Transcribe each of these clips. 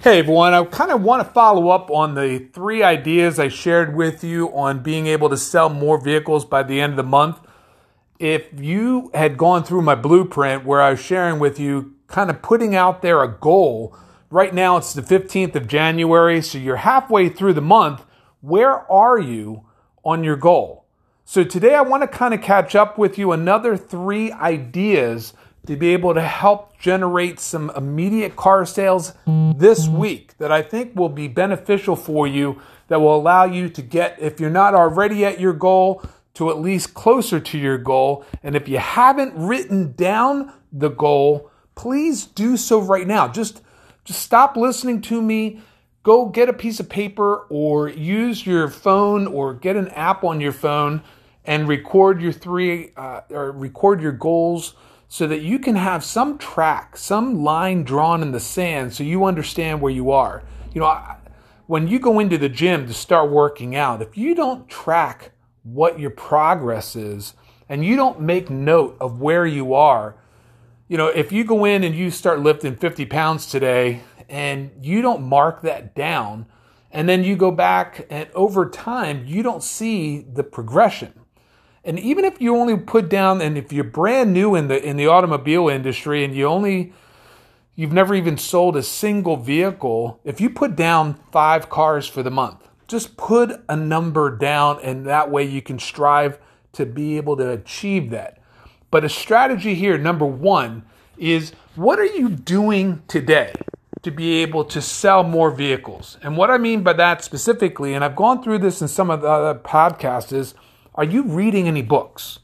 Hey everyone, I kind of want to follow up on the three ideas I shared with you on being able to sell more vehicles by the end of the month. If you had gone through my blueprint where I was sharing with you, kind of putting out there a goal, right now it's the 15th of January, so you're halfway through the month. Where are you on your goal? So today I want to kind of catch up with you another three ideas to be able to help generate some immediate car sales this week that I think will be beneficial for you, that will allow you to get, if you're not already at your goal, to at least closer to your goal. And if you haven't written down the goal, please do so right now. Just, just stop listening to me. Go get a piece of paper or use your phone or get an app on your phone and record your three uh, or record your goals so that you can have some track, some line drawn in the sand so you understand where you are. You know, when you go into the gym to start working out, if you don't track what your progress is and you don't make note of where you are, you know, if you go in and you start lifting 50 pounds today and you don't mark that down, and then you go back and over time, you don't see the progression. And even if you only put down, and if you're brand new in the in the automobile industry, and you only you've never even sold a single vehicle, if you put down five cars for the month, just put a number down, and that way you can strive to be able to achieve that. But a strategy here, number one, is what are you doing today to be able to sell more vehicles? And what I mean by that specifically, and I've gone through this in some of the other podcasts, is are you reading any books?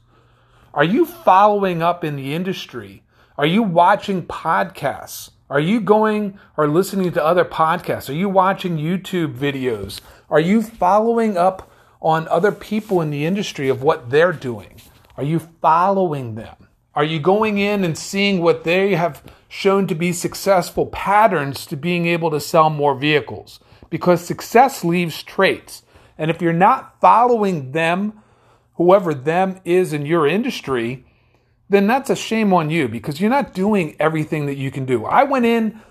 Are you following up in the industry? Are you watching podcasts? Are you going or listening to other podcasts? Are you watching YouTube videos? Are you following up on other people in the industry of what they're doing? Are you following them? Are you going in and seeing what they have shown to be successful patterns to being able to sell more vehicles? Because success leaves traits. And if you're not following them whoever them is in your industry, then that's a shame on you because you're not doing everything that you can do. I went in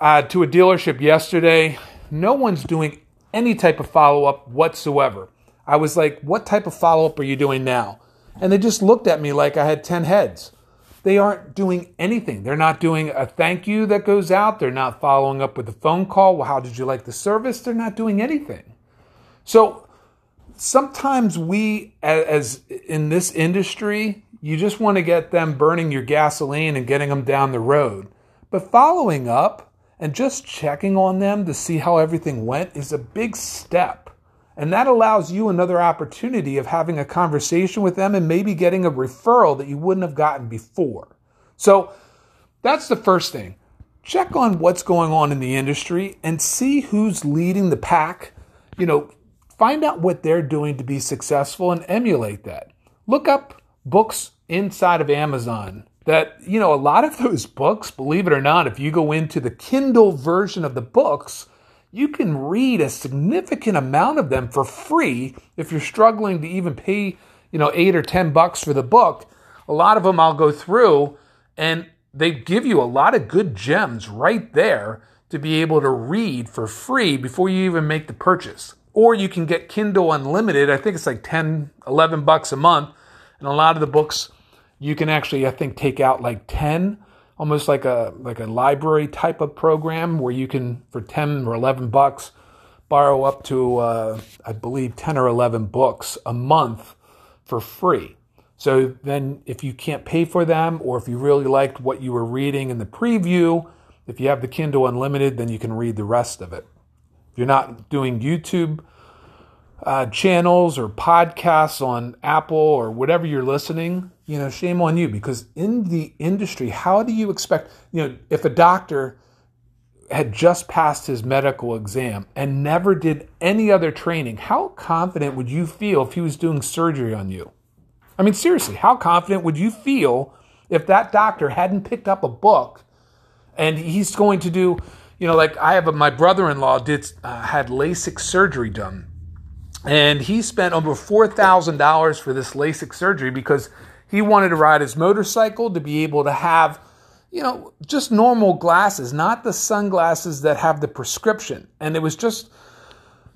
uh, to a dealership yesterday. No one's doing any type of follow up whatsoever. I was like, What type of follow up are you doing now? And they just looked at me like I had 10 heads. They aren't doing anything. They're not doing a thank you that goes out. They're not following up with a phone call. Well, how did you like the service? They're not doing anything. So sometimes we, as in this industry, you just want to get them burning your gasoline and getting them down the road. But following up and just checking on them to see how everything went is a big step. And that allows you another opportunity of having a conversation with them and maybe getting a referral that you wouldn't have gotten before. So that's the first thing. Check on what's going on in the industry and see who's leading the pack. You know, Find out what they're doing to be successful and emulate that. Look up books inside of Amazon that, you know, a lot of those books, believe it or not, if you go into the Kindle version of the books, you can read a significant amount of them for free if you're struggling to even pay, you know, 8 or 10 bucks for the book. A lot of them I'll go through and they give you a lot of good gems right there to be able to read for free before you even make the purchase. Or you can get Kindle Unlimited. I think it's like 10, 11 bucks a month. And a lot of the books you can actually, I think, take out like 10, almost like a like a library type of program where you can for 10 or 11 bucks borrow up to uh, I believe 10 or 11 books a month for free. So then if you can't pay for them or if you really liked what you were reading in the preview, if you have the Kindle Unlimited, then you can read the rest of it. If you're not doing YouTube uh, channels or podcasts on Apple or whatever you're listening, you know, shame on you because in the industry, how do you expect, you know, if a doctor had just passed his medical exam and never did any other training, how confident would you feel if he was doing surgery on you? I mean, seriously, how confident would you feel if that doctor hadn't picked up a book and he's going to do you know, like I have a, my brother-in-law did uh, had LASIK surgery done, and he spent over four thousand dollars for this LASIK surgery because he wanted to ride his motorcycle to be able to have, you know, just normal glasses, not the sunglasses that have the prescription. And it was just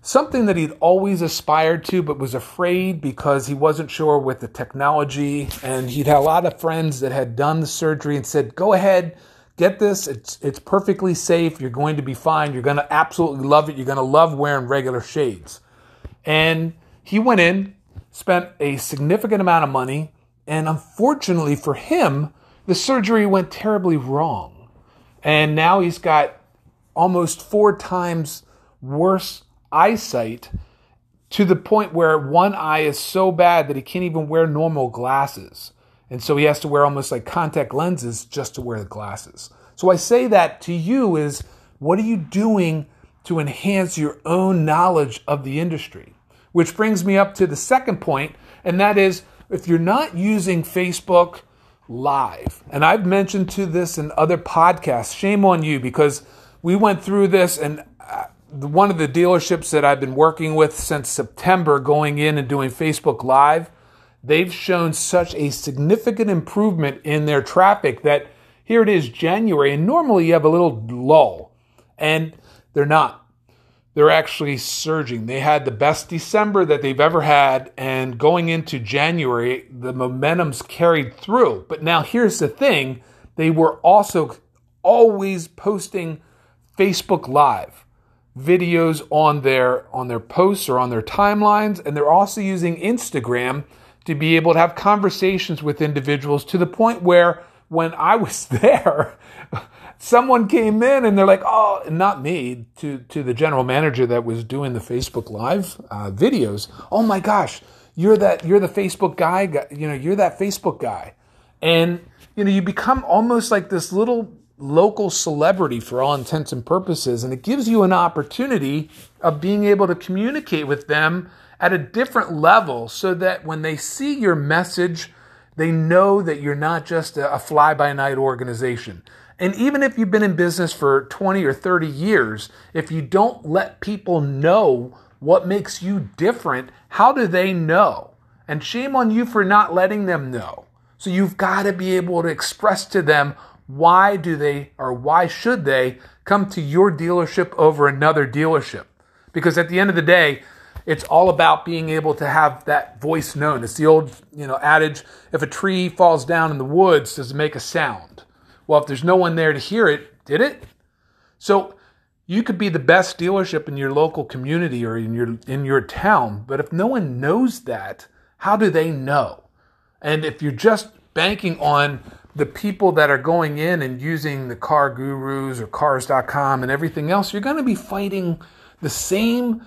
something that he'd always aspired to, but was afraid because he wasn't sure with the technology. And he'd had a lot of friends that had done the surgery and said, go ahead, get this. It's, it's perfectly safe. You're going to be fine. You're going to absolutely love it. You're going to love wearing regular shades. And he went in, spent a significant amount of money. And unfortunately for him, the surgery went terribly wrong. And now he's got almost four times worse eyesight to the point where one eye is so bad that he can't even wear normal glasses. And so he has to wear almost like contact lenses just to wear the glasses. So I say that to you is what are you doing to enhance your own knowledge of the industry? Which brings me up to the second point, and that is if you're not using Facebook Live, and I've mentioned to this in other podcasts, shame on you because we went through this and uh, one of the dealerships that I've been working with since September going in and doing Facebook Live, they've shown such a significant improvement in their traffic that here it is January, and normally you have a little lull, and they're not. They're actually surging. They had the best December that they've ever had, and going into January, the momentum's carried through. But now here's the thing they were also always posting Facebook Live videos on their on their posts or on their timelines and they're also using Instagram to be able to have conversations with individuals to the point where when I was there someone came in and they're like oh not me to to the general manager that was doing the Facebook live uh, videos oh my gosh you're that you're the Facebook guy you know you're that Facebook guy and you know you become almost like this little local celebrity for all intents and purposes. And it gives you an opportunity of being able to communicate with them at a different level so that when they see your message, they know that you're not just a fly by night organization. And even if you've been in business for 20 or 30 years, if you don't let people know what makes you different, how do they know? And shame on you for not letting them know. So you've got to be able to express to them why do they or why should they come to your dealership over another dealership? Because at the end of the day, it's all about being able to have that voice known. It's the old, you know, adage, if a tree falls down in the woods, does it make a sound? Well, if there's no one there to hear it, did it? So you could be the best dealership in your local community or in your in your town, but if no one knows that, how do they know? And if you're just banking on the people that are going in and using the car gurus or cars.com and everything else, you're going to be fighting the same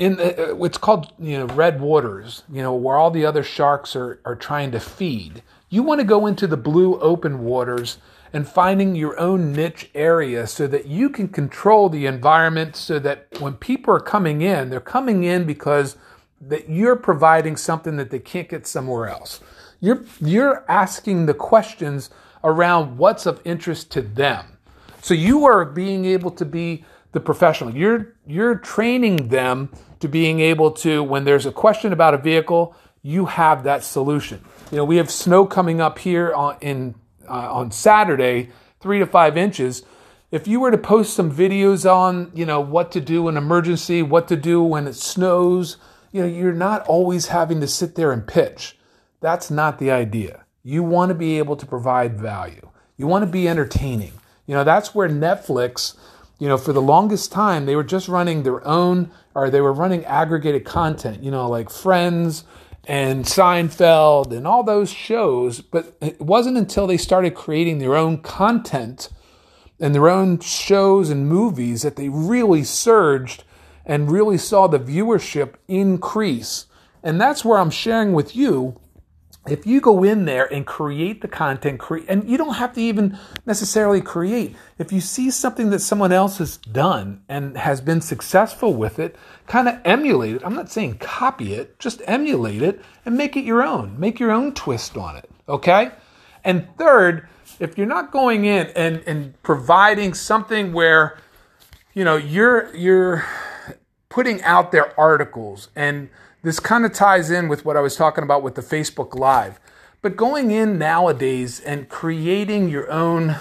in the, uh, what's called you know red waters, you know where all the other sharks are are trying to feed. You want to go into the blue open waters and finding your own niche area so that you can control the environment so that when people are coming in, they're coming in because that you're providing something that they can't get somewhere else. You're, you're asking the questions around what's of interest to them. So you are being able to be the professional. You're, you're training them to being able to, when there's a question about a vehicle, you have that solution. You know, we have snow coming up here on, in, uh, on Saturday, three to five inches. If you were to post some videos on, you know, what to do in emergency, what to do when it snows, you know, you're not always having to sit there and pitch. That's not the idea. You want to be able to provide value. You want to be entertaining. You know, that's where Netflix, you know, for the longest time, they were just running their own, or they were running aggregated content, you know, like Friends and Seinfeld and all those shows. But it wasn't until they started creating their own content and their own shows and movies that they really surged and really saw the viewership increase. And that's where I'm sharing with you if you go in there and create the content, create, and you don't have to even necessarily create. If you see something that someone else has done and has been successful with it, kind of emulate it. I'm not saying copy it, just emulate it and make it your own. Make your own twist on it. Okay? And third, if you're not going in and, and providing something where, you know, you're you're putting out their articles and this kind of ties in with what I was talking about with the Facebook Live. But going in nowadays and creating your own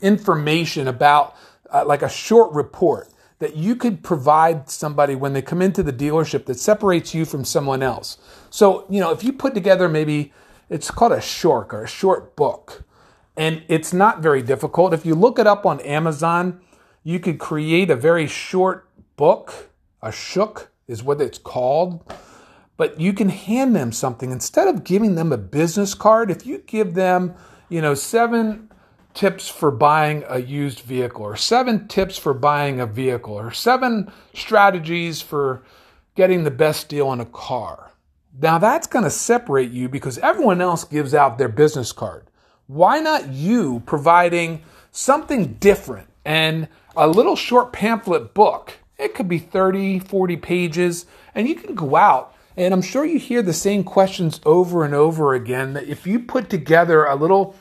information about uh, like a short report that you could provide somebody when they come into the dealership that separates you from someone else. So, you know, if you put together maybe it's called a short or a short book, and it's not very difficult. If you look it up on Amazon, you could create a very short book. A shook is what it's called. But you can hand them something instead of giving them a business card. If you give them, you know, seven tips for buying a used vehicle, or seven tips for buying a vehicle, or seven strategies for getting the best deal on a car. Now that's going to separate you because everyone else gives out their business card. Why not you providing something different and a little short pamphlet book? It could be 30, 40 pages, and you can go out and I'm sure you hear the same questions over and over again. That if you put together a little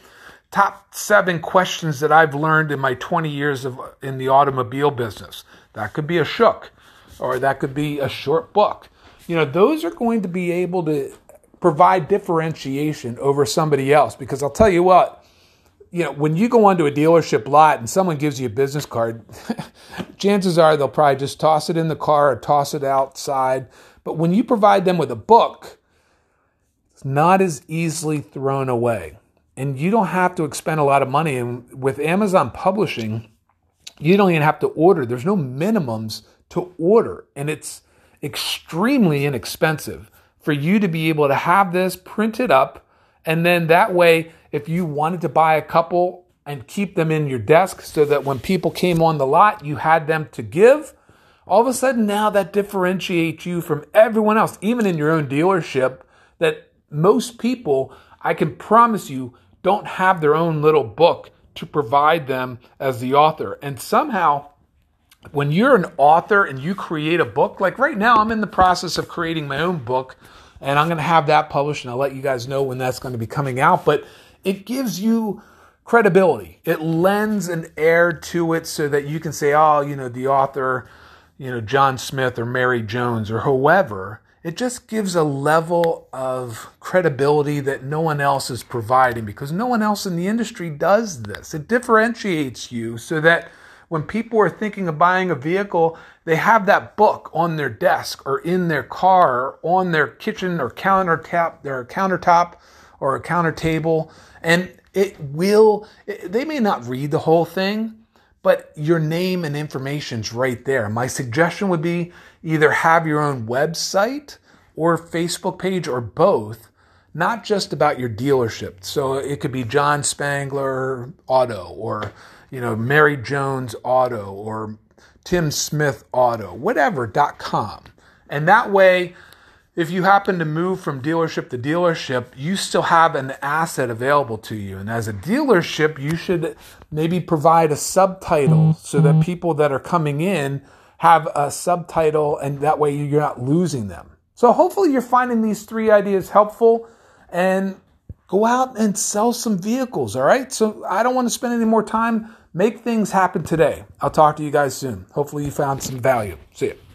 top seven questions that I've learned in my 20 years of in the automobile business. That could be a shook, or that could be a short book. You know, those are going to be able to provide differentiation over somebody else. Because I'll tell you what, you know, when you go onto a dealership lot and someone gives you a business card, chances are they'll probably just toss it in the car or toss it outside. But when you provide them with a book, it's not as easily thrown away and you don't have to expend a lot of money. And with Amazon publishing, you don't even have to order. There's no minimums to order, and it's extremely inexpensive for you to be able to have this printed up. And then that way, if you wanted to buy a couple and keep them in your desk so that when people came on the lot, you had them to give, all of a sudden now that differentiates you from everyone else, even in your own dealership, that most people, I can promise you, don't have their own little book to provide them as the author. And somehow, when you're an author and you create a book, like right now, I'm in the process of creating my own book and I'm going to have that published and I'll let you guys know when that's going to be coming out. But it gives you credibility. It lends an air to it so that you can say, oh, you know, the author, you know, John Smith or Mary Jones or whoever it just gives a level of credibility that no one else is providing because no one else in the industry does this. It differentiates you so that when people are thinking of buying a vehicle, they have that book on their desk or in their car or on their kitchen or countertop, their countertop or a counter table. And it will, they may not read the whole thing, but your name and information's right there. My suggestion would be either have your own website or Facebook page or both, not just about your dealership. So it could be John Spangler Auto or you know Mary Jones Auto or Tim Smith Auto, whatever.com. And that way if you happen to move from dealership to dealership, you still have an asset available to you. And as a dealership, you should maybe provide a subtitle mm-hmm. so that mm-hmm. people that are coming in have a subtitle and that way you're not losing them. So hopefully you're finding these three ideas helpful and go out and sell some vehicles. All right. So I don't want to spend any more time. Make things happen today. I'll talk to you guys soon. Hopefully you found some value. See you.